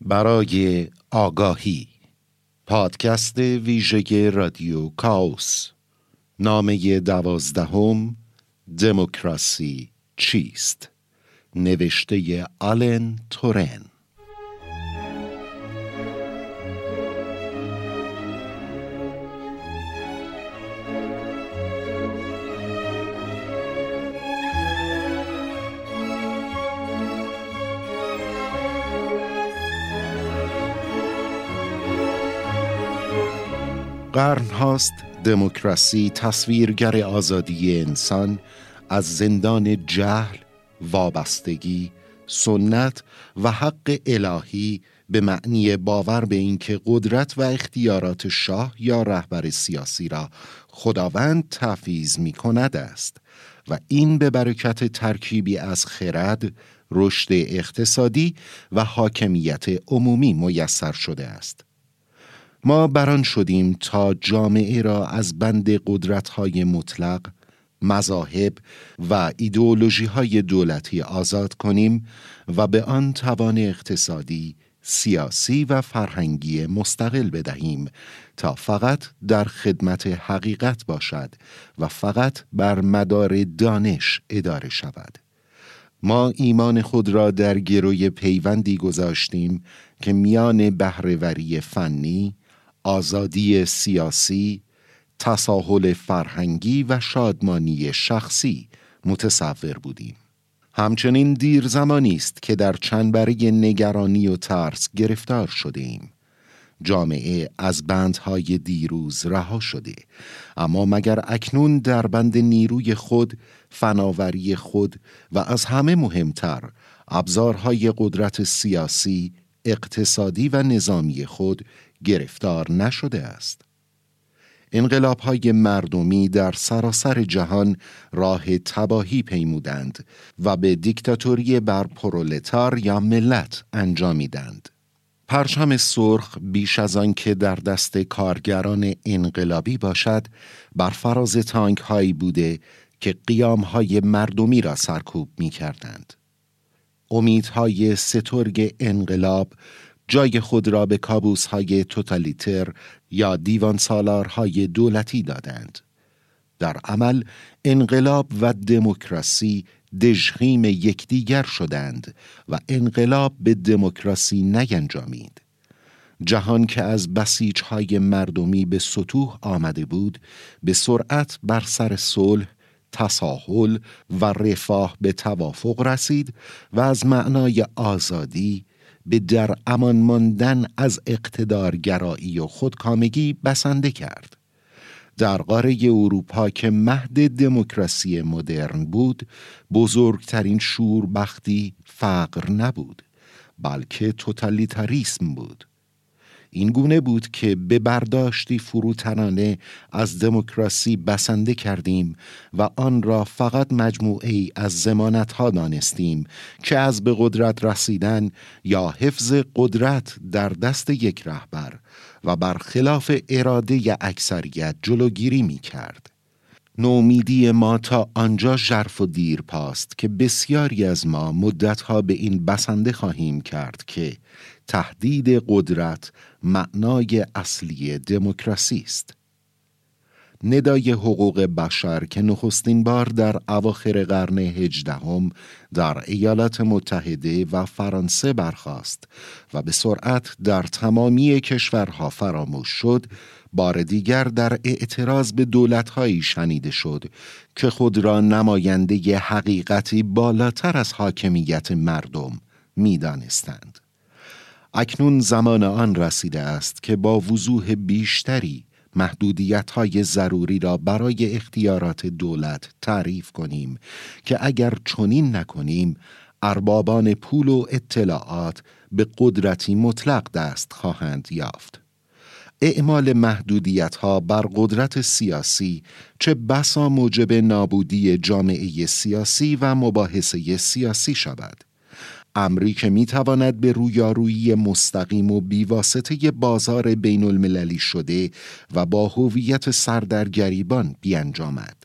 برای آگاهی. پادکست ویژه رادیو کاوس. نامه دوازدهم دموکراسی چیست؟ نوشته آلن تورن. قرن هاست دموکراسی تصویرگر آزادی انسان از زندان جهل، وابستگی، سنت و حق الهی به معنی باور به اینکه قدرت و اختیارات شاه یا رهبر سیاسی را خداوند تفیز می کند است و این به برکت ترکیبی از خرد، رشد اقتصادی و حاکمیت عمومی میسر شده است. ما بران شدیم تا جامعه را از بند قدرت‌های مطلق، مذاهب و ایدئولوژی های دولتی آزاد کنیم و به آن توان اقتصادی، سیاسی و فرهنگی مستقل بدهیم تا فقط در خدمت حقیقت باشد و فقط بر مدار دانش اداره شود. ما ایمان خود را در گروی پیوندی گذاشتیم که میان بهرهوری فنی، آزادی سیاسی، تساهل فرهنگی و شادمانی شخصی متصور بودیم. همچنین دیر زمانی است که در چنبره نگرانی و ترس گرفتار شده ایم. جامعه از بندهای دیروز رها شده اما مگر اکنون در بند نیروی خود فناوری خود و از همه مهمتر ابزارهای قدرت سیاسی اقتصادی و نظامی خود گرفتار نشده است. انقلاب های مردمی در سراسر جهان راه تباهی پیمودند و به دیکتاتوری بر پرولتار یا ملت انجامیدند. پرچم سرخ بیش از آن که در دست کارگران انقلابی باشد بر فراز تانک هایی بوده که قیام های مردمی را سرکوب می کردند. امیدهای سترگ انقلاب جای خود را به کابوس های توتالیتر یا دیوان سالارهای دولتی دادند. در عمل انقلاب و دموکراسی دژخیم یکدیگر شدند و انقلاب به دموکراسی نینجامید. جهان که از بسیج های مردمی به سطوح آمده بود به سرعت بر سر صلح تساهل و رفاه به توافق رسید و از معنای آزادی به در امان ماندن از اقتدارگرایی و خودکامگی بسنده کرد. در قاره اروپا که مهد دموکراسی مدرن بود بزرگترین شوربختی فقر نبود بلکه توتالیتاریسم بود این گونه بود که به برداشتی فروتنانه از دموکراسی بسنده کردیم و آن را فقط مجموعه ای از زمانت ها دانستیم که از به قدرت رسیدن یا حفظ قدرت در دست یک رهبر و برخلاف اراده اکثریت جلوگیری می کرد. نومیدی ما تا آنجا ژرف و دیر پاست که بسیاری از ما مدتها به این بسنده خواهیم کرد که تهدید قدرت معنای اصلی دموکراسی است. ندای حقوق بشر که نخستین بار در اواخر قرن هجدهم در ایالات متحده و فرانسه برخاست و به سرعت در تمامی کشورها فراموش شد بار دیگر در اعتراض به دولتهایی شنیده شد که خود را نماینده حقیقتی بالاتر از حاکمیت مردم می‌دانستند. اکنون زمان آن رسیده است که با وضوح بیشتری محدودیت های ضروری را برای اختیارات دولت تعریف کنیم که اگر چنین نکنیم اربابان پول و اطلاعات به قدرتی مطلق دست خواهند یافت. اعمال محدودیت ها بر قدرت سیاسی چه بسا موجب نابودی جامعه سیاسی و مباحثه سیاسی شود. امری که می تواند به رویارویی مستقیم و بیواسطه بازار بین المللی شده و با هویت سردرگریبان بیانجامد.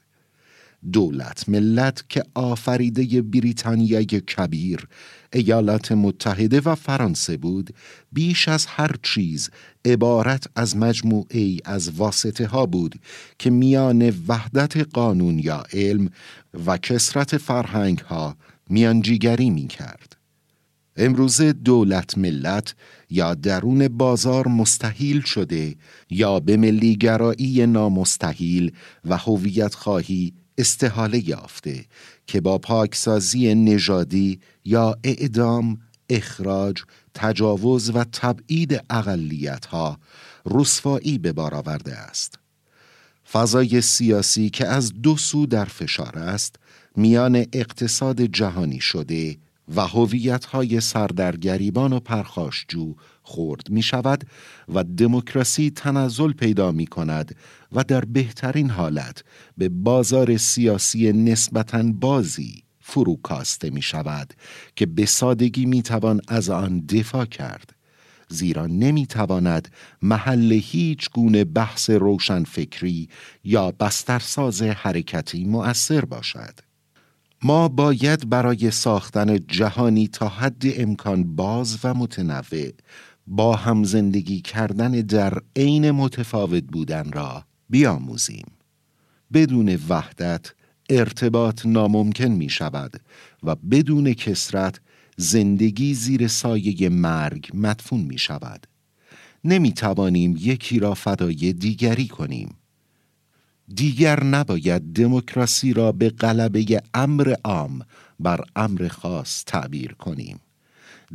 دولت ملت که آفریده بریتانیای کبیر ایالات متحده و فرانسه بود بیش از هر چیز عبارت از مجموعه از واسطه ها بود که میان وحدت قانون یا علم و کسرت فرهنگ ها میانجیگری می کرد. امروز دولت ملت یا درون بازار مستحیل شده یا به ملیگرایی نامستحیل و هویت خواهی استحاله یافته که با پاکسازی نژادی یا اعدام، اخراج، تجاوز و تبعید اقلیت ها رسوایی به بار آورده است. فضای سیاسی که از دو سو در فشار است میان اقتصاد جهانی شده و هویت های سردرگریبان و پرخاشجو خورد می شود و دموکراسی تنزل پیدا می کند و در بهترین حالت به بازار سیاسی نسبتاً بازی فروکاسته می شود که به سادگی می توان از آن دفاع کرد. زیرا نمی تواند محل هیچ گونه بحث روشنفکری یا بسترساز حرکتی مؤثر باشد. ما باید برای ساختن جهانی تا حد امکان باز و متنوع با هم زندگی کردن در عین متفاوت بودن را بیاموزیم. بدون وحدت ارتباط ناممکن می شود و بدون کسرت زندگی زیر سایه مرگ مدفون می شود. نمی توانیم یکی را فدای دیگری کنیم. دیگر نباید دموکراسی را به غلبه امر عام بر امر خاص تعبیر کنیم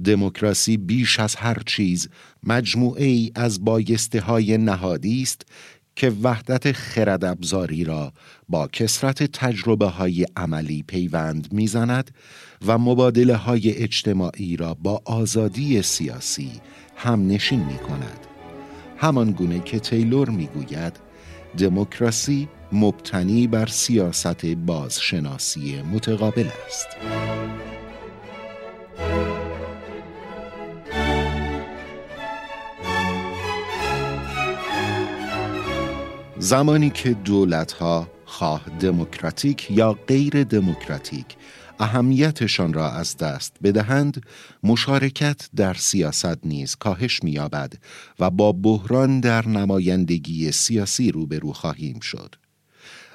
دموکراسی بیش از هر چیز مجموعه ای از بایسته های نهادی است که وحدت خرد ابزاری را با کسرت تجربه های عملی پیوند می‌زند و مبادله های اجتماعی را با آزادی سیاسی هم نشین می کند. همان گونه که تیلور می گوید دموکراسی مبتنی بر سیاست بازشناسی متقابل است. زمانی که دولتها خواه دموکراتیک یا غیر دموکراتیک اهمیتشان را از دست بدهند مشارکت در سیاست نیز کاهش می‌یابد و با بحران در نمایندگی سیاسی روبرو خواهیم شد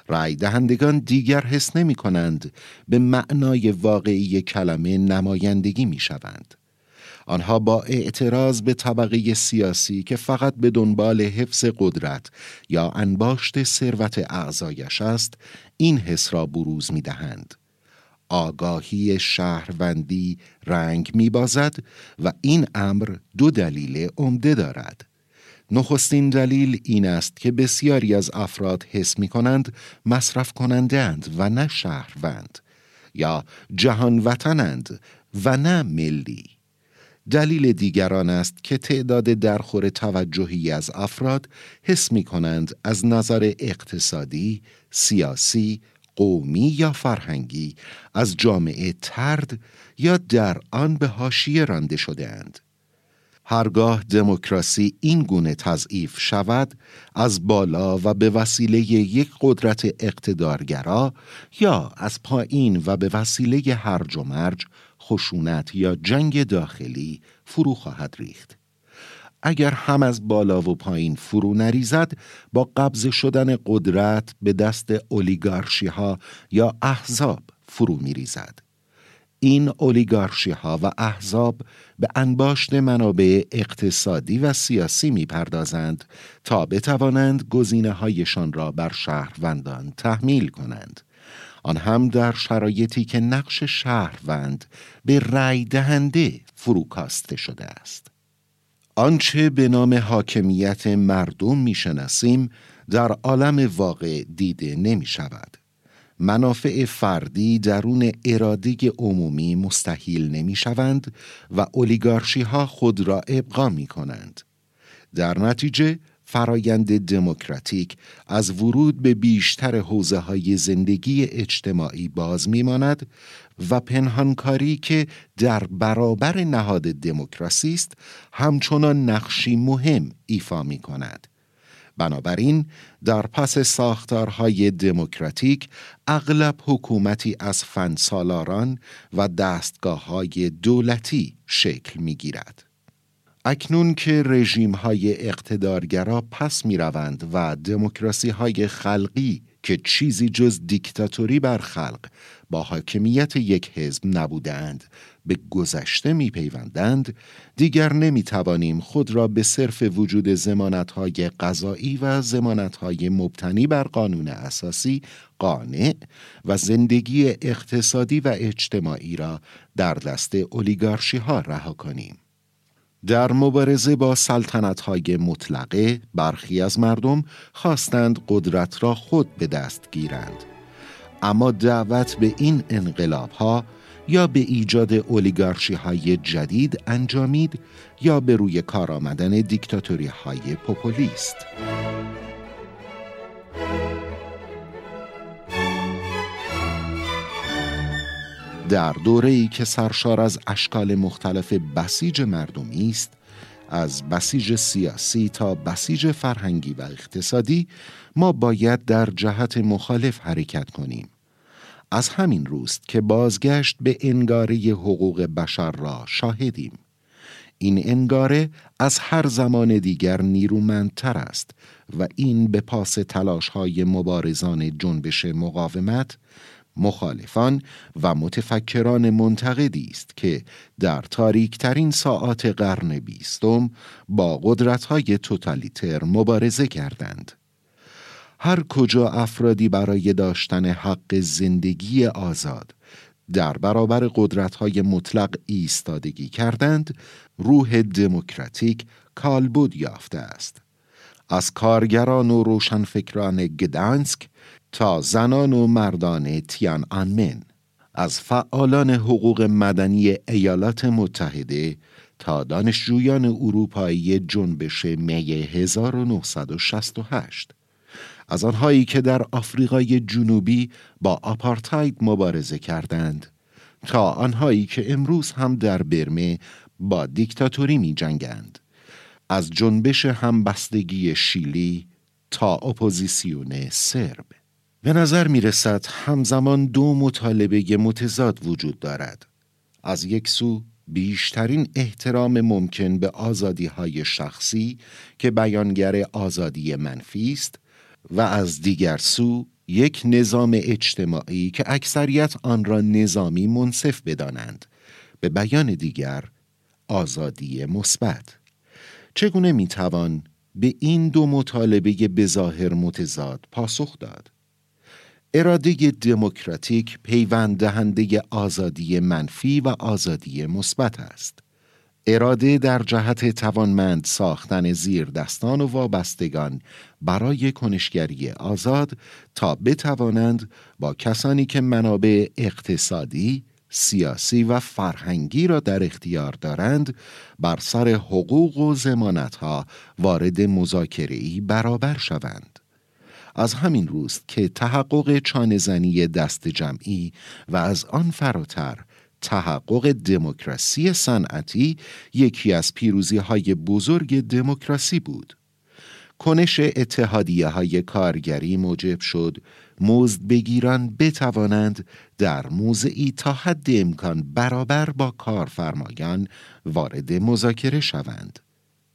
رای دهندگان دیگر حس نمی کنند به معنای واقعی کلمه نمایندگی می شوند. آنها با اعتراض به طبقه سیاسی که فقط به دنبال حفظ قدرت یا انباشت ثروت اعضایش است این حس را بروز می دهند. آگاهی شهروندی رنگ می بازد و این امر دو دلیل عمده دارد. نخستین دلیل این است که بسیاری از افراد حس می کنند مصرف کنندند و نه شهروند یا جهان وطنند و نه ملی. دلیل دیگران است که تعداد درخور توجهی از افراد حس می کنند از نظر اقتصادی، سیاسی، قومی یا فرهنگی از جامعه ترد یا در آن به حاشیه رانده شده اند. هرگاه دموکراسی این گونه تضعیف شود از بالا و به وسیله یک قدرت اقتدارگرا یا از پایین و به وسیله هرج و مرج خشونت یا جنگ داخلی فرو خواهد ریخت اگر هم از بالا و پایین فرو نریزد با قبض شدن قدرت به دست اولیگارشی ها یا احزاب فرو میریزد. این اولیگارشی ها و احزاب به انباشت منابع اقتصادی و سیاسی می‌پردازند تا بتوانند گزینه هایشان را بر شهروندان تحمیل کنند. آن هم در شرایطی که نقش شهروند به رای دهنده فروکاسته شده است. آنچه به نام حاکمیت مردم می‌شناسیم در عالم واقع دیده نمی شود منافع فردی درون اراده عمومی مستحیل نمی شوند و اولیگارشی ها خود را ابقا می کنند. در نتیجه فرایند دموکراتیک از ورود به بیشتر حوزه های زندگی اجتماعی باز میماند و پنهانکاری که در برابر نهاد دموکراسی است همچنان نقشی مهم ایفا می کند. بنابراین در پس ساختارهای دموکراتیک اغلب حکومتی از فنسالاران و دستگاه های دولتی شکل می گیرد. اکنون که رژیم های اقتدارگرا پس می روند و دموکراسی های خلقی که چیزی جز دیکتاتوری بر خلق با حاکمیت یک حزب نبودند به گذشته می پیوندند دیگر نمی توانیم خود را به صرف وجود زمانت های قضایی و زمانت های مبتنی بر قانون اساسی قانع و زندگی اقتصادی و اجتماعی را در دست اولیگارشی ها رها کنیم. در مبارزه با سلطنت های مطلقه برخی از مردم خواستند قدرت را خود به دست گیرند اما دعوت به این انقلاب ها یا به ایجاد اولیگارشی های جدید انجامید یا به روی کار آمدن دیکتاتوری های پوپولیست. در دوره ای که سرشار از اشکال مختلف بسیج مردمی است از بسیج سیاسی تا بسیج فرهنگی و اقتصادی ما باید در جهت مخالف حرکت کنیم. از همین روست که بازگشت به انگاره حقوق بشر را شاهدیم. این انگاره از هر زمان دیگر نیرومندتر است و این به پاس تلاش های مبارزان جنبش مقاومت مخالفان و متفکران منتقدی است که در تاریکترین ساعات قرن بیستم با قدرت‌های توتالیتر مبارزه کردند. هر کجا افرادی برای داشتن حق زندگی آزاد در برابر قدرت‌های مطلق ایستادگی کردند، روح دموکراتیک کالبود یافته است. از کارگران و روشنفکران گدانسک تا زنان و مردان تیان آنمن. از فعالان حقوق مدنی ایالات متحده تا دانشجویان اروپایی جنبش می 1968 از آنهایی که در آفریقای جنوبی با آپارتاید مبارزه کردند تا آنهایی که امروز هم در برمه با دیکتاتوری می جنگند. از جنبش همبستگی شیلی تا اپوزیسیون صرب. به نظر می رسد همزمان دو مطالبه متضاد وجود دارد. از یک سو بیشترین احترام ممکن به آزادی های شخصی که بیانگر آزادی منفی است و از دیگر سو یک نظام اجتماعی که اکثریت آن را نظامی منصف بدانند. به بیان دیگر آزادی مثبت. چگونه می‌توان به این دو مطالبه بظاهر متضاد پاسخ داد؟ اراده دموکراتیک پیوند دهنده آزادی منفی و آزادی مثبت است اراده در جهت توانمند ساختن زیر دستان و وابستگان برای کنشگری آزاد تا بتوانند با کسانی که منابع اقتصادی، سیاسی و فرهنگی را در اختیار دارند بر سر حقوق و زمانتها وارد مذاکره‌ای برابر شوند. از همین روست که تحقق چانزنی دست جمعی و از آن فراتر تحقق دموکراسی صنعتی یکی از پیروزی های بزرگ دموکراسی بود. کنش اتحادیه های کارگری موجب شد مزد بگیران بتوانند در موضعی تا حد امکان برابر با کارفرمایان وارد مذاکره شوند.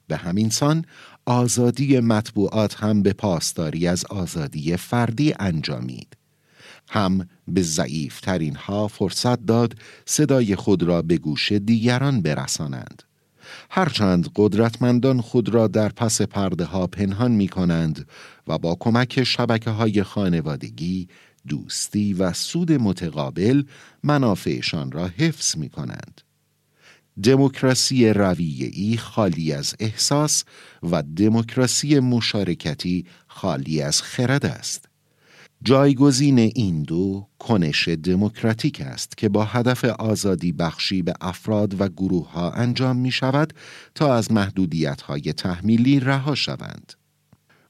به همین سان آزادی مطبوعات هم به پاسداری از آزادی فردی انجامید. هم به ضعیفترین ها فرصت داد صدای خود را به گوش دیگران برسانند. هرچند قدرتمندان خود را در پس پرده ها پنهان می کنند و با کمک شبکه های خانوادگی، دوستی و سود متقابل منافعشان را حفظ می کنند. دموکراسی رویه‌ای خالی از احساس و دموکراسی مشارکتی خالی از خرد است. جایگزین این دو کنش دموکراتیک است که با هدف آزادی بخشی به افراد و گروه ها انجام می شود تا از محدودیت های تحمیلی رها شوند.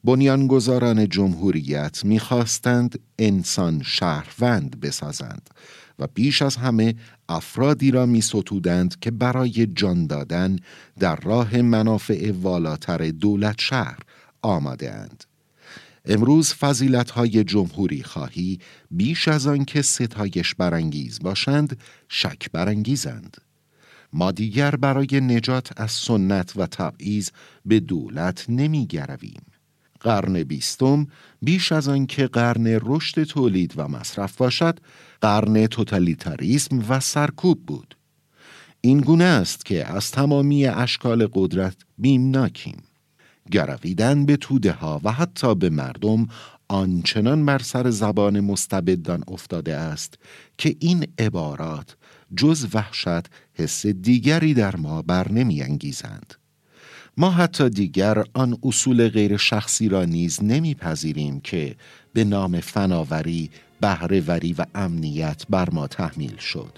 بنیانگذاران جمهوریت می‌خواستند انسان شهروند بسازند و بیش از همه افرادی را می ستودند که برای جان دادن در راه منافع والاتر دولت شهر آماده اند. امروز فضیلت های جمهوری خواهی بیش از آن که ستایش برانگیز باشند شک برانگیزند. ما دیگر برای نجات از سنت و تبعیض به دولت نمی گرویم. قرن بیستم بیش از آن که قرن رشد تولید و مصرف باشد قرن توتالیتاریسم و سرکوب بود این گونه است که از تمامی اشکال قدرت بیمناکیم گرویدن به توده ها و حتی به مردم آنچنان بر سر زبان مستبدان افتاده است که این عبارات جز وحشت حس دیگری در ما بر نمی انگیزند. ما حتی دیگر آن اصول غیر شخصی را نیز نمیپذیریم که به نام فناوری، بهرهوری و امنیت بر ما تحمیل شد.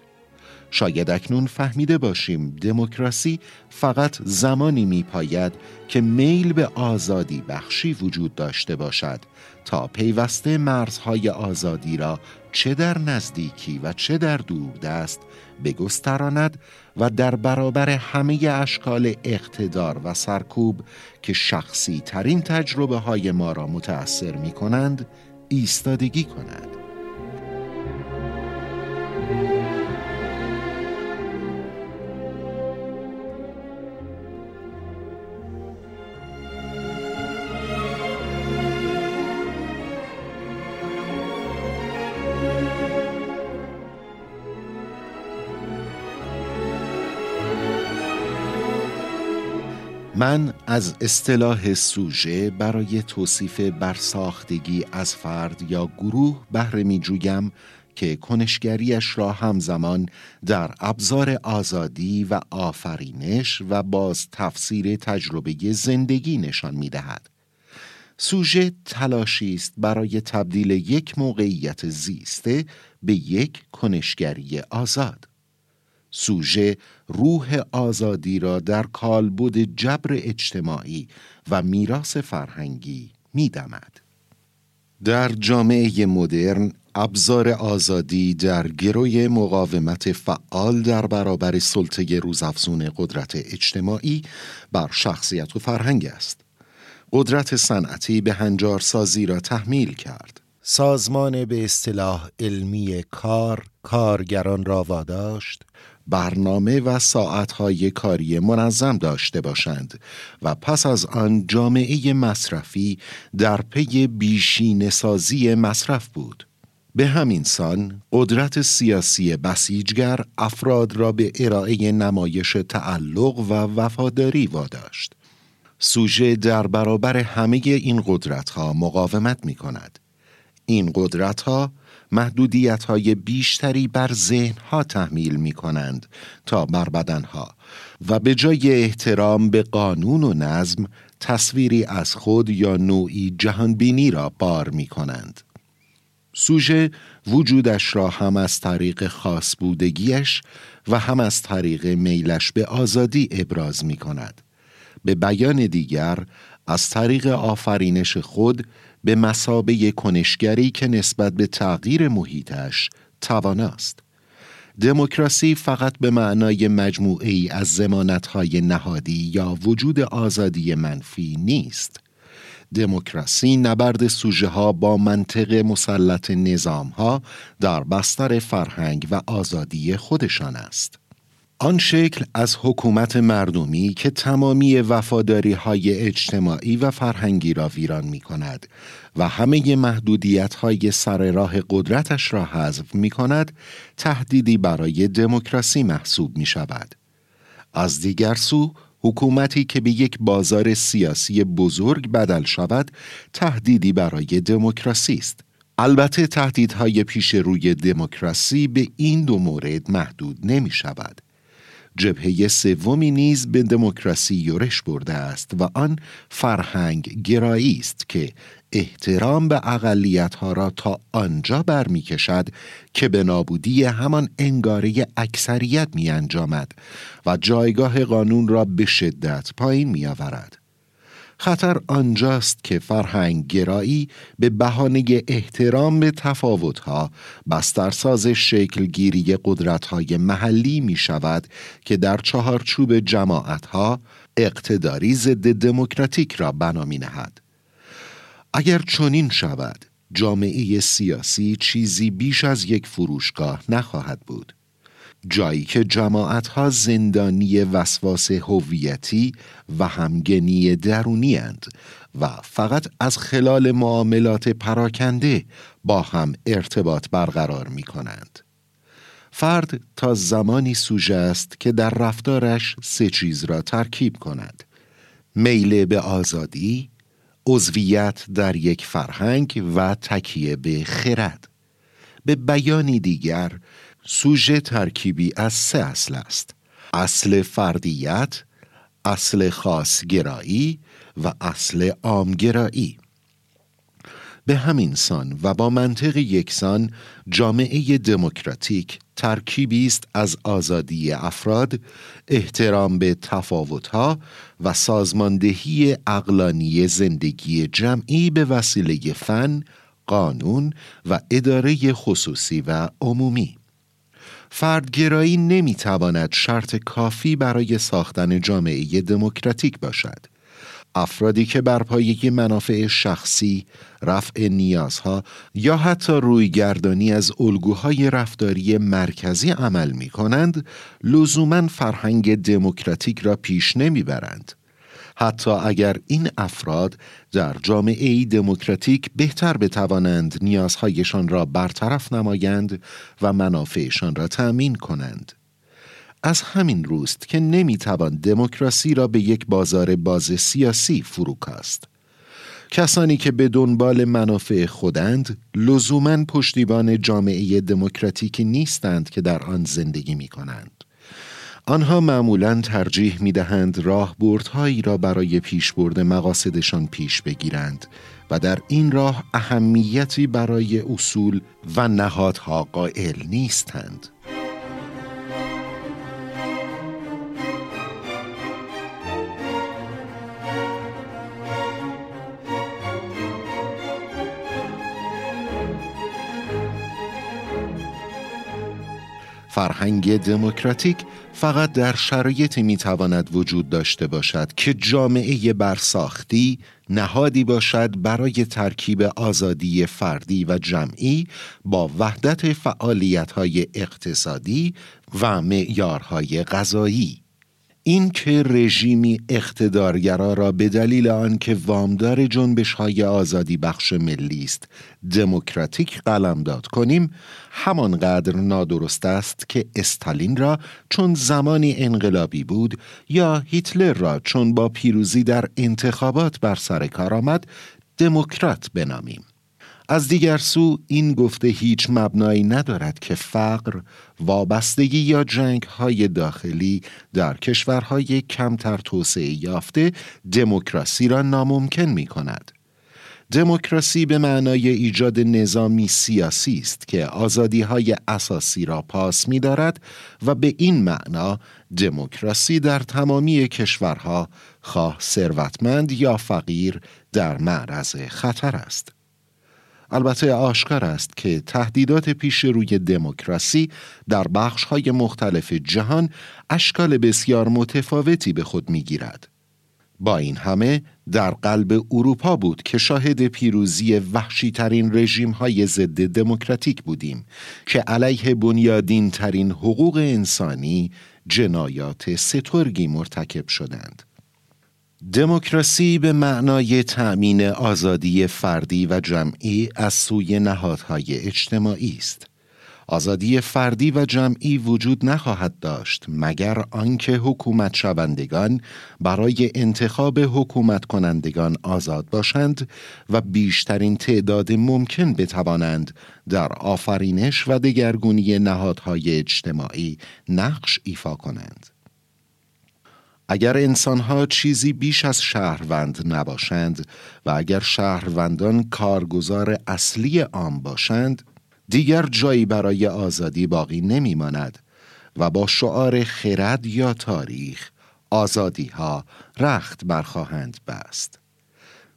شاید اکنون فهمیده باشیم دموکراسی فقط زمانی میپاید که میل به آزادی بخشی وجود داشته باشد تا پیوسته مرزهای آزادی را چه در نزدیکی و چه در دست بگستراند و در برابر همه اشکال اقتدار و سرکوب که شخصی ترین تجربه های ما را متأثر می کنند ایستادگی کند. من از اصطلاح سوژه برای توصیف برساختگی از فرد یا گروه بهره می جویم که کنشگریش را همزمان در ابزار آزادی و آفرینش و باز تفسیر تجربه زندگی نشان می دهد. سوژه تلاشی است برای تبدیل یک موقعیت زیسته به یک کنشگری آزاد. سوژه روح آزادی را در کالبد جبر اجتماعی و میراث فرهنگی میدمد. در جامعه مدرن ابزار آزادی در گروی مقاومت فعال در برابر سلطه روزافزون قدرت اجتماعی بر شخصیت و فرهنگ است. قدرت صنعتی به هنجارسازی را تحمیل کرد. سازمان به اصطلاح علمی کار کارگران را واداشت برنامه و ساعتهای کاری منظم داشته باشند و پس از آن جامعه مصرفی در پی بیشین سازی مصرف بود. به همین سان قدرت سیاسی بسیجگر افراد را به ارائه نمایش تعلق و وفاداری واداشت. سوژه در برابر همه این قدرت ها مقاومت می کند. این قدرت ها محدودیت های بیشتری بر ذهن ها تحمیل می کنند تا بر بدن ها و به جای احترام به قانون و نظم تصویری از خود یا نوعی جهانبینی را بار می کنند. سوژه وجودش را هم از طریق خاص بودگیش و هم از طریق میلش به آزادی ابراز می کند. به بیان دیگر از طریق آفرینش خود به مسابه کنشگری که نسبت به تغییر محیطش تواناست. دموکراسی فقط به معنای مجموعه ای از زمانتهای نهادی یا وجود آزادی منفی نیست. دموکراسی نبرد سوژه ها با منطق مسلط نظام ها در بستر فرهنگ و آزادی خودشان است. آن شکل از حکومت مردمی که تمامی وفاداری های اجتماعی و فرهنگی را ویران می کند و همه محدودیت های سر راه قدرتش را حذف می کند تهدیدی برای دموکراسی محسوب می شود. از دیگر سو حکومتی که به یک بازار سیاسی بزرگ بدل شود تهدیدی برای دموکراسی است. البته تهدیدهای پیش روی دموکراسی به این دو مورد محدود نمی شود. جبهه سومی نیز به دموکراسی یورش برده است و آن فرهنگ گرایی است که احترام به اقلیت ها را تا آنجا برمیکشد که به نابودی همان انگاره اکثریت می انجامد و جایگاه قانون را به شدت پایین می آورد. خطر آنجاست که فرهنگ گرایی به بهانه احترام به تفاوتها بسترساز شکلگیری قدرتهای محلی می شود که در چهارچوب جماعتها اقتداری ضد دموکراتیک را بنا می نهد. اگر چنین شود جامعه سیاسی چیزی بیش از یک فروشگاه نخواهد بود جایی که جماعتها زندانی وسواس هویتی و همگنی درونی اند و فقط از خلال معاملات پراکنده با هم ارتباط برقرار می کنند. فرد تا زمانی سوژه است که در رفتارش سه چیز را ترکیب کند میل به آزادی، عضویت در یک فرهنگ و تکیه به خرد به بیانی دیگر سوژه ترکیبی از سه اصل است اصل فردیت اصل خاصگرایی و اصل عامگرایی به همین سان و با منطق یکسان جامعه دموکراتیک ترکیبی است از آزادی افراد، احترام به تفاوتها و سازماندهی اقلانی زندگی جمعی به وسیله فن، قانون و اداره خصوصی و عمومی. فردگرایی نمی‌تواند شرط کافی برای ساختن جامعه دموکراتیک باشد. افرادی که بر پایه منافع شخصی، رفع نیازها یا حتی رویگردانی از الگوهای رفتاری مرکزی عمل می کنند، لزوما فرهنگ دموکراتیک را پیش نمی‌برند. حتی اگر این افراد در جامعه دموکراتیک بهتر بتوانند نیازهایشان را برطرف نمایند و منافعشان را تأمین کنند. از همین روست که نمی‌توان دموکراسی را به یک بازار باز سیاسی فروکاست. کسانی که به دنبال منافع خودند لزوما پشتیبان جامعه دموکراتیکی نیستند که در آن زندگی می کنند. آنها معمولا ترجیح می دهند راه بردهایی را برای پیشبرد مقاصدشان پیش بگیرند و در این راه اهمیتی برای اصول و نهادها قائل نیستند. فرهنگ دموکراتیک فقط در شرایطی می‌تواند وجود داشته باشد که جامعه برساختی نهادی باشد برای ترکیب آزادی فردی و جمعی با وحدت فعالیت‌های اقتصادی و معیارهای غذایی. این که رژیمی اقتدارگرا را به دلیل آنکه وامدار جنبش های آزادی بخش ملی است دموکراتیک قلمداد کنیم همانقدر نادرست است که استالین را چون زمانی انقلابی بود یا هیتلر را چون با پیروزی در انتخابات بر سر کار آمد دموکرات بنامیم. از دیگر سو این گفته هیچ مبنایی ندارد که فقر، وابستگی یا جنگ های داخلی در کشورهای کمتر توسعه یافته دموکراسی را ناممکن می کند. دموکراسی به معنای ایجاد نظامی سیاسی است که آزادی های اساسی را پاس می دارد و به این معنا دموکراسی در تمامی کشورها خواه ثروتمند یا فقیر در معرض خطر است. البته آشکار است که تهدیدات پیش روی دموکراسی در بخش های مختلف جهان اشکال بسیار متفاوتی به خود می گیرد. با این همه در قلب اروپا بود که شاهد پیروزی وحشی ترین رژیم های ضد دموکراتیک بودیم که علیه بنیادین ترین حقوق انسانی جنایات سترگی مرتکب شدند. دموکراسی به معنای تأمین آزادی فردی و جمعی از سوی نهادهای اجتماعی است. آزادی فردی و جمعی وجود نخواهد داشت مگر آنکه حکومت شوندگان برای انتخاب حکومت کنندگان آزاد باشند و بیشترین تعداد ممکن بتوانند در آفرینش و دگرگونی نهادهای اجتماعی نقش ایفا کنند. اگر انسانها چیزی بیش از شهروند نباشند و اگر شهروندان کارگزار اصلی عام باشند دیگر جایی برای آزادی باقی نمی ماند و با شعار خرد یا تاریخ آزادی ها رخت برخواهند بست.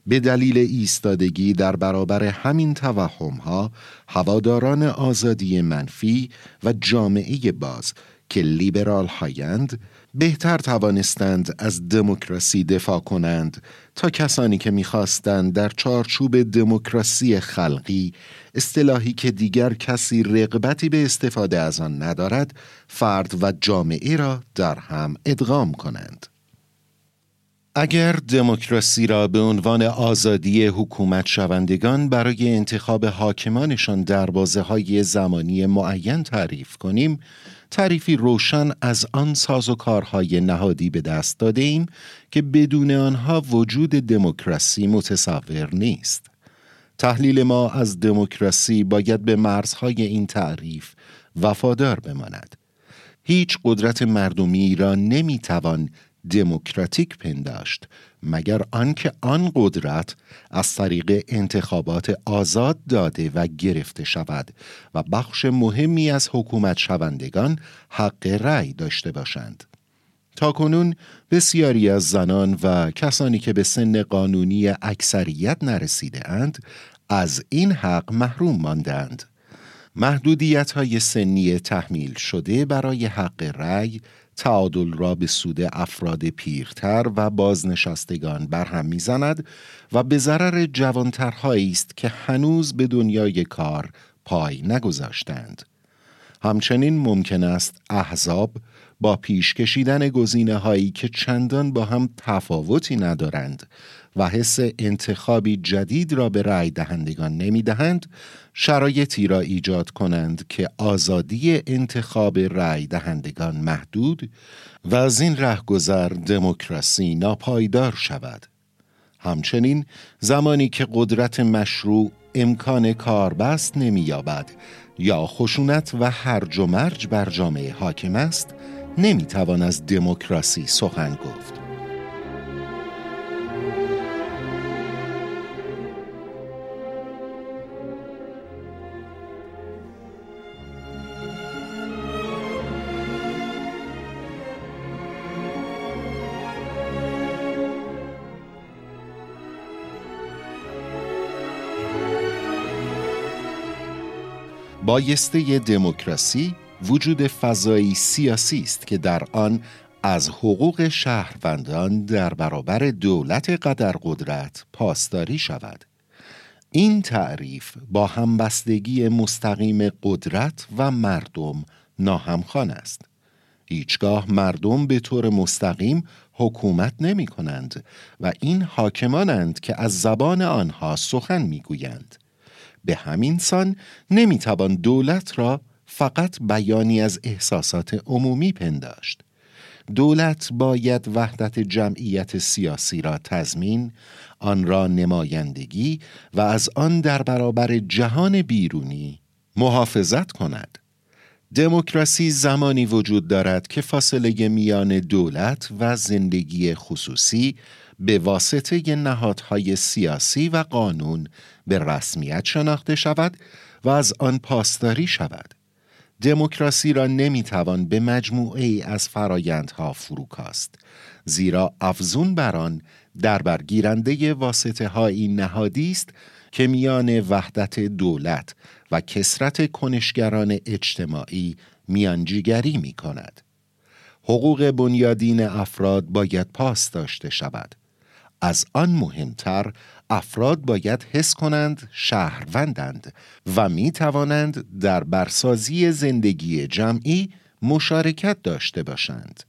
به دلیل ایستادگی در برابر همین توهم ها هواداران آزادی منفی و جامعه باز که لیبرال هایند بهتر توانستند از دموکراسی دفاع کنند تا کسانی که می‌خواستند در چارچوب دموکراسی خلقی اصطلاحی که دیگر کسی رغبتی به استفاده از آن ندارد فرد و جامعه را در هم ادغام کنند. اگر دموکراسی را به عنوان آزادی حکومت شوندگان برای انتخاب حاکمانشان در بازه های زمانی معین تعریف کنیم تعریفی روشن از آن ساز و کارهای نهادی به دست داده ایم که بدون آنها وجود دموکراسی متصور نیست. تحلیل ما از دموکراسی باید به مرزهای این تعریف وفادار بماند. هیچ قدرت مردمی را نمی‌توان دموکراتیک پنداشت. مگر آنکه آن قدرت از طریق انتخابات آزاد داده و گرفته شود و بخش مهمی از حکومت شوندگان حق رأی داشته باشند. تا کنون بسیاری از زنان و کسانی که به سن قانونی اکثریت نرسیده اند از این حق محروم ماندند. محدودیت های سنی تحمیل شده برای حق رأی تعادل را به سود افراد پیرتر و بازنشستگان برهم می‌زند و به ضرر جوانترهایی است که هنوز به دنیای کار پای نگذاشتند. همچنین ممکن است احزاب با پیش کشیدن گزینه هایی که چندان با هم تفاوتی ندارند و حس انتخابی جدید را به رأی دهندگان نمی دهند شرایطی را ایجاد کنند که آزادی انتخاب رأی دهندگان محدود و از این رهگذر دموکراسی ناپایدار شود. همچنین زمانی که قدرت مشروع امکان کاربست نمییابد یا خشونت و هرج و مرج بر جامعه حاکم است نمی‌توان از دموکراسی سخن گفت. بایسته دموکراسی وجود فضایی سیاسی است که در آن از حقوق شهروندان در برابر دولت قدر قدرت پاسداری شود این تعریف با همبستگی مستقیم قدرت و مردم ناهمخوان است هیچگاه مردم به طور مستقیم حکومت نمی کنند و این حاکمانند که از زبان آنها سخن می گویند. به همین سان نمی‌توان دولت را فقط بیانی از احساسات عمومی پنداشت. دولت باید وحدت جمعیت سیاسی را تضمین آن را نمایندگی و از آن در برابر جهان بیرونی محافظت کند. دموکراسی زمانی وجود دارد که فاصله میان دولت و زندگی خصوصی به واسطه نهادهای سیاسی و قانون به رسمیت شناخته شود و از آن پاسداری شود دموکراسی را نمی‌توان به مجموعه ای از فرایندها فروکاست زیرا افزون بر آن در برگیرنده واسطه های نهادی است که میان وحدت دولت و کسرت کنشگران اجتماعی میانجیگری می کند. حقوق بنیادین افراد باید پاس داشته شود. از آن مهمتر افراد باید حس کنند شهروندند و می توانند در برسازی زندگی جمعی مشارکت داشته باشند.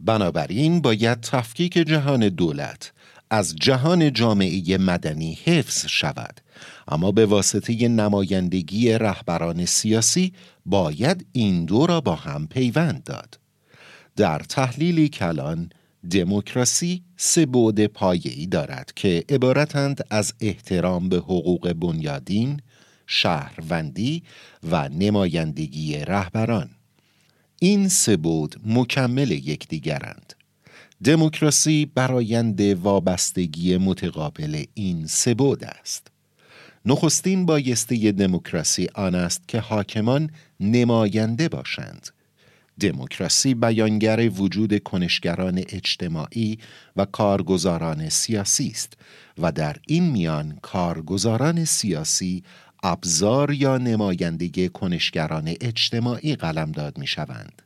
بنابراین باید تفکیک جهان دولت از جهان جامعه مدنی حفظ شود اما به واسطه نمایندگی رهبران سیاسی باید این دو را با هم پیوند داد در تحلیلی کلان دموکراسی سه بعد پایه‌ای دارد که عبارتند از احترام به حقوق بنیادین، شهروندی و نمایندگی رهبران. این سه بود مکمل یکدیگرند. دموکراسی برایند وابستگی متقابل این سه بود است. نخستین بایسته دموکراسی آن است که حاکمان نماینده باشند دموکراسی بیانگر وجود کنشگران اجتماعی و کارگزاران سیاسی است و در این میان کارگزاران سیاسی ابزار یا نمایندگی کنشگران اجتماعی قلمداد می شوند.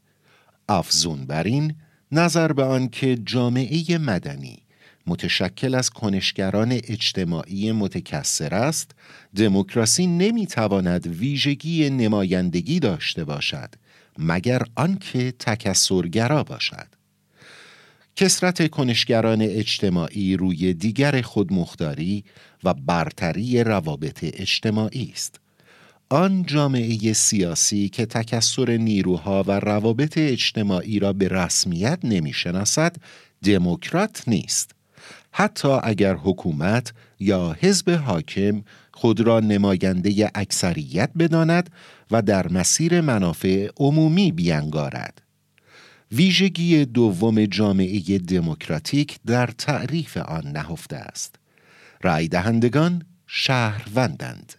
افزون بر این نظر به آن که جامعه مدنی متشکل از کنشگران اجتماعی متکثر است دموکراسی نمی‌تواند ویژگی نمایندگی داشته باشد مگر آنکه تکسرگرا باشد. کسرت کنشگران اجتماعی روی دیگر خودمختاری و برتری روابط اجتماعی است. آن جامعه سیاسی که تکسر نیروها و روابط اجتماعی را به رسمیت نمی‌شناسد دموکرات نیست. حتی اگر حکومت یا حزب حاکم خود را نماینده اکثریت بداند و در مسیر منافع عمومی بیانگارد. ویژگی دوم جامعه دموکراتیک در تعریف آن نهفته است. رای دهندگان شهروندند.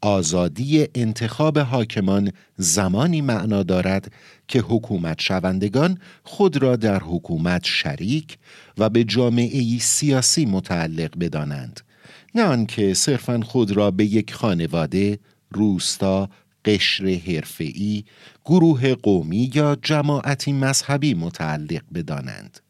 آزادی انتخاب حاکمان زمانی معنا دارد که حکومت شوندگان خود را در حکومت شریک و به جامعه سیاسی متعلق بدانند. نه آنکه صرفا خود را به یک خانواده، روستا، قشر حرفه‌ای، گروه قومی یا جماعتی مذهبی متعلق بدانند.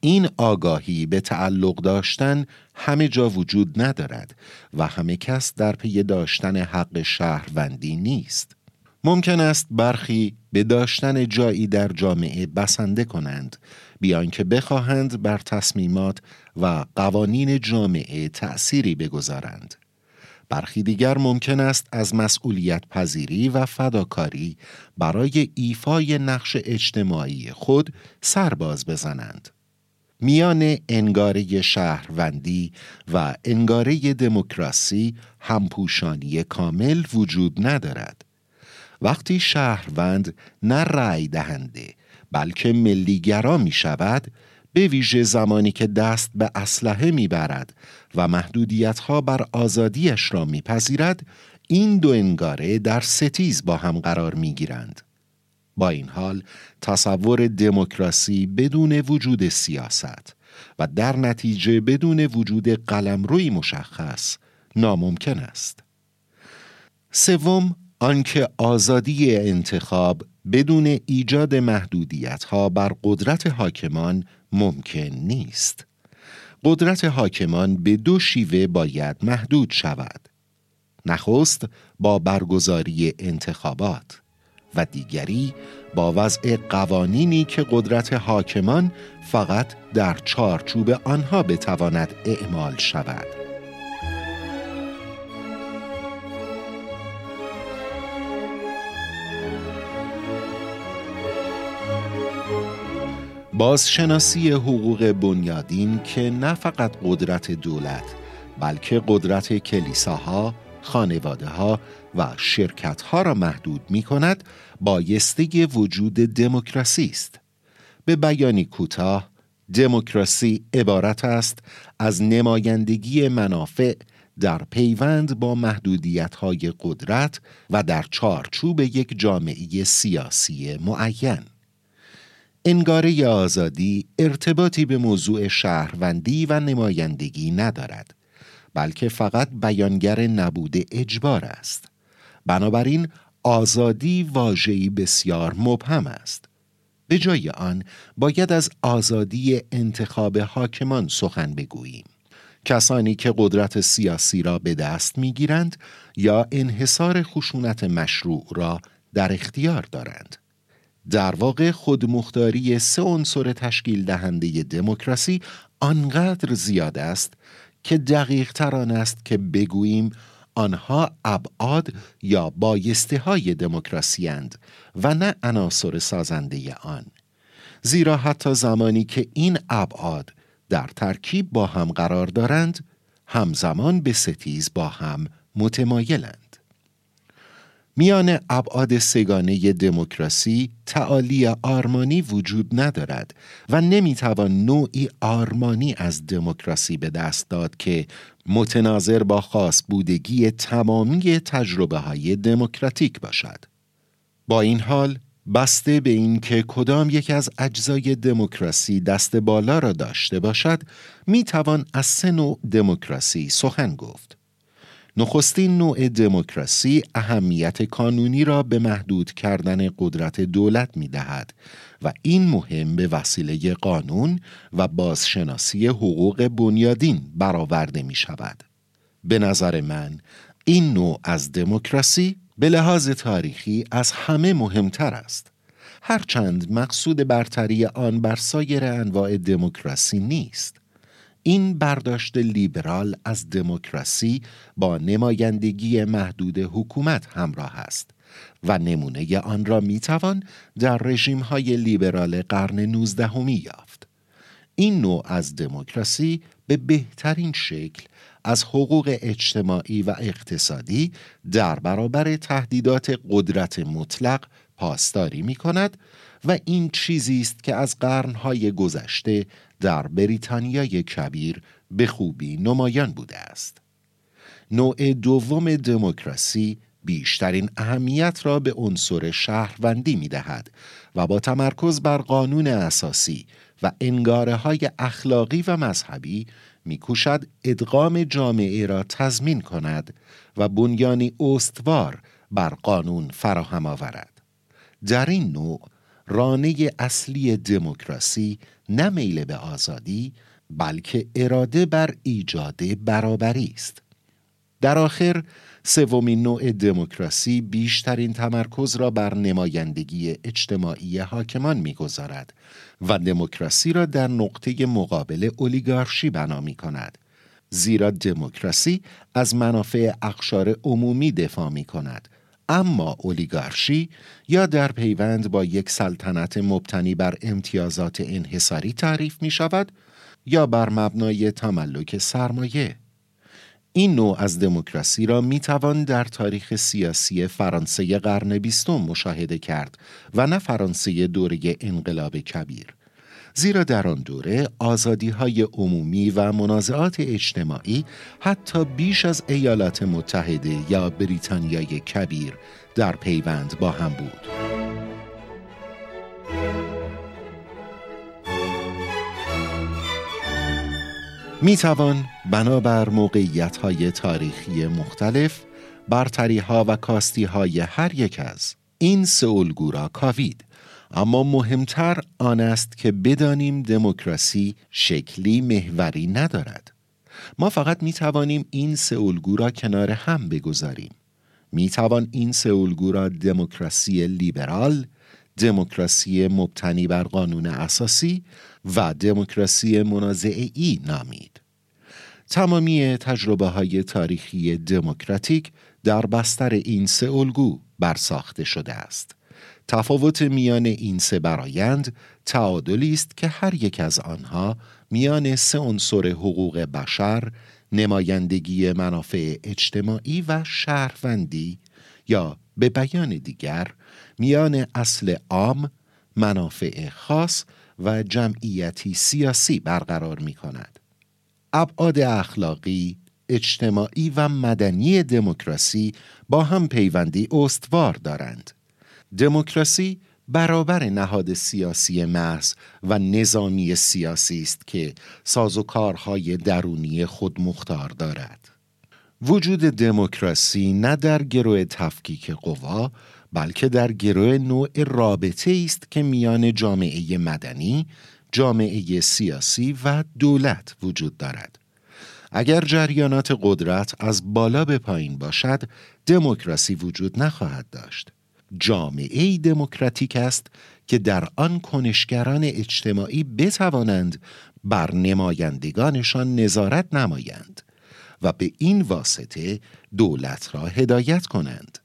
این آگاهی به تعلق داشتن همه جا وجود ندارد و همه کس در پی داشتن حق شهروندی نیست. ممکن است برخی به داشتن جایی در جامعه بسنده کنند بیان که بخواهند بر تصمیمات و قوانین جامعه تأثیری بگذارند. برخی دیگر ممکن است از مسئولیت پذیری و فداکاری برای ایفای نقش اجتماعی خود سرباز بزنند. میان انگاره شهروندی و انگاره دموکراسی همپوشانی کامل وجود ندارد. وقتی شهروند نه رأی دهنده بلکه ملیگرا می شود به ویژه زمانی که دست به اسلحه می‌برد و محدودیت ها بر آزادیش را میپذیرد این دو انگاره در ستیز با هم قرار می‌گیرند. با این حال تصور دموکراسی بدون وجود سیاست و در نتیجه بدون وجود قلمروی مشخص ناممکن است. سوم آنکه آزادی انتخاب بدون ایجاد محدودیت ها بر قدرت حاکمان ممکن نیست. قدرت حاکمان به دو شیوه باید محدود شود. نخست با برگزاری انتخابات و دیگری با وضع قوانینی که قدرت حاکمان فقط در چارچوب آنها بتواند اعمال شود. بازشناسی حقوق بنیادین که نه فقط قدرت دولت بلکه قدرت کلیساها، خانواده ها و شرکت ها را محدود می کند بایسته وجود دموکراسی است. به بیانی کوتاه دموکراسی عبارت است از نمایندگی منافع در پیوند با محدودیت های قدرت و در چارچوب یک جامعه سیاسی معین. انگاره آزادی ارتباطی به موضوع شهروندی و نمایندگی ندارد بلکه فقط بیانگر نبود اجبار است. بنابراین آزادی واژه‌ای بسیار مبهم است. به جای آن باید از آزادی انتخاب حاکمان سخن بگوییم. کسانی که قدرت سیاسی را به دست می‌گیرند یا انحصار خشونت مشروع را در اختیار دارند. در واقع خودمختاری سه عنصر تشکیل دهنده دموکراسی آنقدر زیاد است که دقیق تران است که بگوییم آنها ابعاد یا بایسته های دموکراسی و نه عناصر سازنده آن. زیرا حتی زمانی که این ابعاد در ترکیب با هم قرار دارند همزمان به ستیز با هم متمایلند. میان ابعاد سگانه دموکراسی تعالی آرمانی وجود ندارد و نمی‌توان نوعی آرمانی از دموکراسی به دست داد که متناظر با خاص بودگی تمامی تجربه های دموکراتیک باشد. با این حال بسته به اینکه کدام یک از اجزای دموکراسی دست بالا را داشته باشد می توان از سه نوع دموکراسی سخن گفت نخستین نوع دموکراسی اهمیت کانونی را به محدود کردن قدرت دولت می دهد و این مهم به وسیله قانون و بازشناسی حقوق بنیادین برآورده می شود. به نظر من این نوع از دموکراسی به لحاظ تاریخی از همه مهمتر است. هرچند مقصود برتری آن بر سایر انواع دموکراسی نیست. این برداشت لیبرال از دموکراسی با نمایندگی محدود حکومت همراه است و نمونه آن را می‌توان در رژیم های لیبرال قرن نوزدهمی یافت. این نوع از دموکراسی به بهترین شکل از حقوق اجتماعی و اقتصادی در برابر تهدیدات قدرت مطلق پاسداری می کند و این چیزی است که از قرنهای گذشته در بریتانیای کبیر به خوبی نمایان بوده است. نوع دوم دموکراسی بیشترین اهمیت را به عنصر شهروندی می دهد و با تمرکز بر قانون اساسی و انگاره های اخلاقی و مذهبی میکوشد ادغام جامعه را تضمین کند و بنیانی استوار بر قانون فراهم آورد. در این نوع رانه اصلی دموکراسی نه میل به آزادی بلکه اراده بر ایجاد برابری است. در آخر سومین نوع دموکراسی بیشترین تمرکز را بر نمایندگی اجتماعی حاکمان می‌گذارد و دموکراسی را در نقطه مقابل اولیگارشی بنا می کند زیرا دموکراسی از منافع اقشار عمومی دفاع می کند اما اولیگارشی یا در پیوند با یک سلطنت مبتنی بر امتیازات انحصاری تعریف می شود یا بر مبنای تملک سرمایه. این نوع از دموکراسی را می توان در تاریخ سیاسی فرانسه قرن بیستم مشاهده کرد و نه فرانسه دوره انقلاب کبیر. زیرا در آن دوره آزادی های عمومی و منازعات اجتماعی حتی بیش از ایالات متحده یا بریتانیای کبیر در پیوند با هم بود. می توان بنابر موقعیت های تاریخی مختلف برتری ها و کاستی های هر یک از این سه الگو کاوید اما مهمتر آن است که بدانیم دموکراسی شکلی محوری ندارد. ما فقط می توانیم این سه الگو را کنار هم بگذاریم. می توان این سه الگو را دموکراسی لیبرال دموکراسی مبتنی بر قانون اساسی و دموکراسی منازعی نامید. تمامی تجربه های تاریخی دموکراتیک در بستر این سه الگو برساخته شده است. تفاوت میان این سه برایند تعادلی است که هر یک از آنها میان سه عنصر حقوق بشر نمایندگی منافع اجتماعی و شهروندی یا به بیان دیگر میان اصل عام منافع خاص و جمعیتی سیاسی برقرار می کند. ابعاد اخلاقی، اجتماعی و مدنی دموکراسی با هم پیوندی استوار دارند. دموکراسی برابر نهاد سیاسی محض و نظامی سیاسی است که سازوکارهای درونی خود مختار دارد. وجود دموکراسی نه در گروه تفکیک قوا بلکه در گروه نوع رابطه است که میان جامعه مدنی، جامعه سیاسی و دولت وجود دارد. اگر جریانات قدرت از بالا به پایین باشد، دموکراسی وجود نخواهد داشت. جامعه دموکراتیک است که در آن کنشگران اجتماعی بتوانند بر نمایندگانشان نظارت نمایند و به این واسطه دولت را هدایت کنند.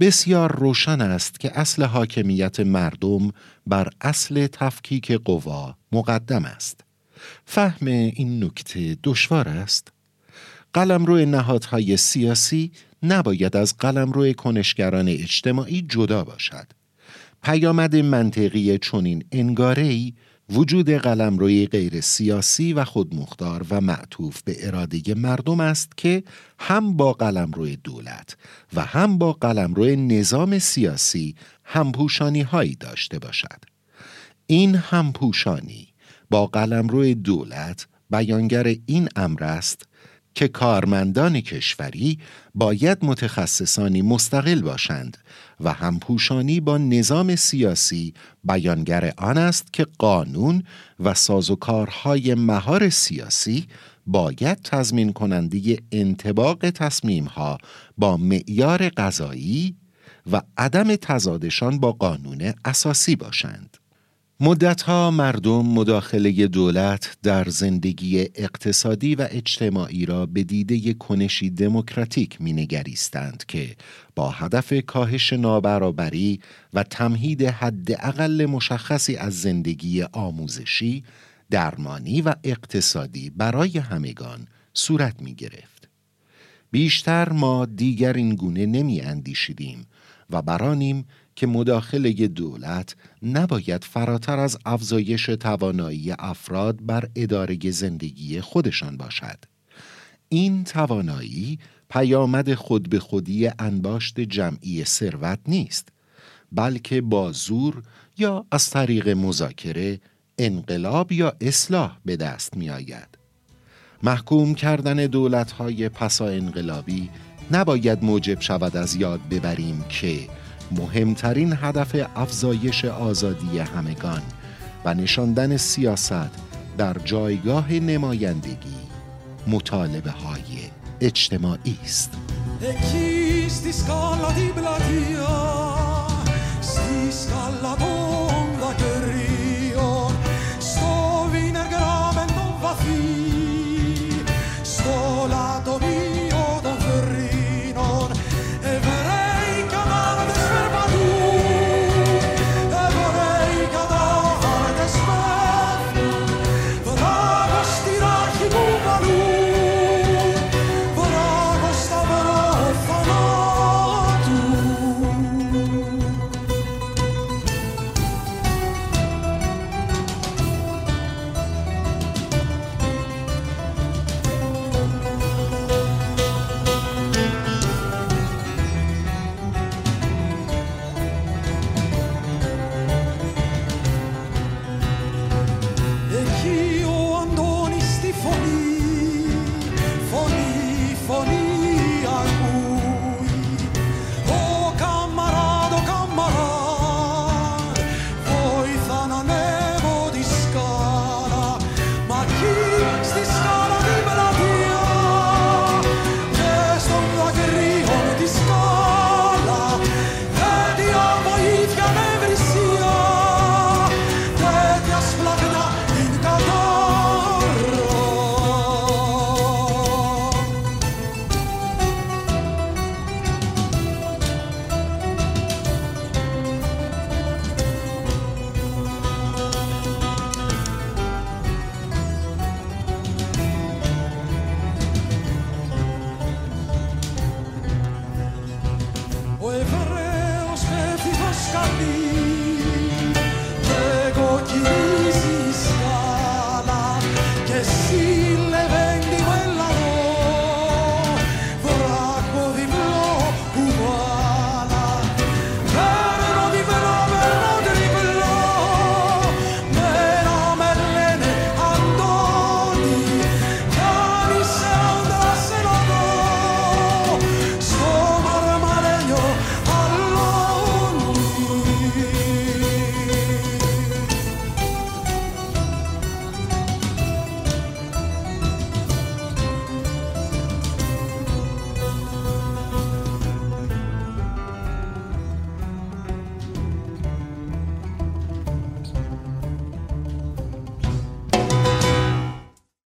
بسیار روشن است که اصل حاکمیت مردم بر اصل تفکیک قوا مقدم است. فهم این نکته دشوار است. قلمرو نهادهای سیاسی نباید از قلمرو کنشگران اجتماعی جدا باشد. پیامد منطقی چنین انگاره‌ای وجود قلمروی غیر سیاسی و خودمختار و معطوف به اراده مردم است که هم با قلمروی دولت و هم با قلمرو نظام سیاسی همپوشانی هایی داشته باشد. این همپوشانی با قلمرو دولت بیانگر این امر است که کارمندان کشوری باید متخصصانی مستقل باشند و همپوشانی با نظام سیاسی بیانگر آن است که قانون و سازوکارهای مهار سیاسی باید تضمین کننده انتباق تصمیمها با معیار غذایی و عدم تزادشان با قانون اساسی باشند. مدتها مردم مداخله دولت در زندگی اقتصادی و اجتماعی را به دیده کنشی دموکراتیک مینگریستند که با هدف کاهش نابرابری و تمهید حداقل مشخصی از زندگی آموزشی، درمانی و اقتصادی برای همگان صورت می گرفت. بیشتر ما دیگر این گونه نمی اندیشیدیم و برانیم که مداخله دولت نباید فراتر از افزایش توانایی افراد بر اداره زندگی خودشان باشد. این توانایی پیامد خود به خودی انباشت جمعی ثروت نیست بلکه با زور یا از طریق مذاکره انقلاب یا اصلاح به دست می آید. محکوم کردن دولت‌های پسا انقلابی نباید موجب شود از یاد ببریم که مهمترین هدف افزایش آزادی همگان و نشاندن سیاست در جایگاه نمایندگی مطالبه های اجتماعی است.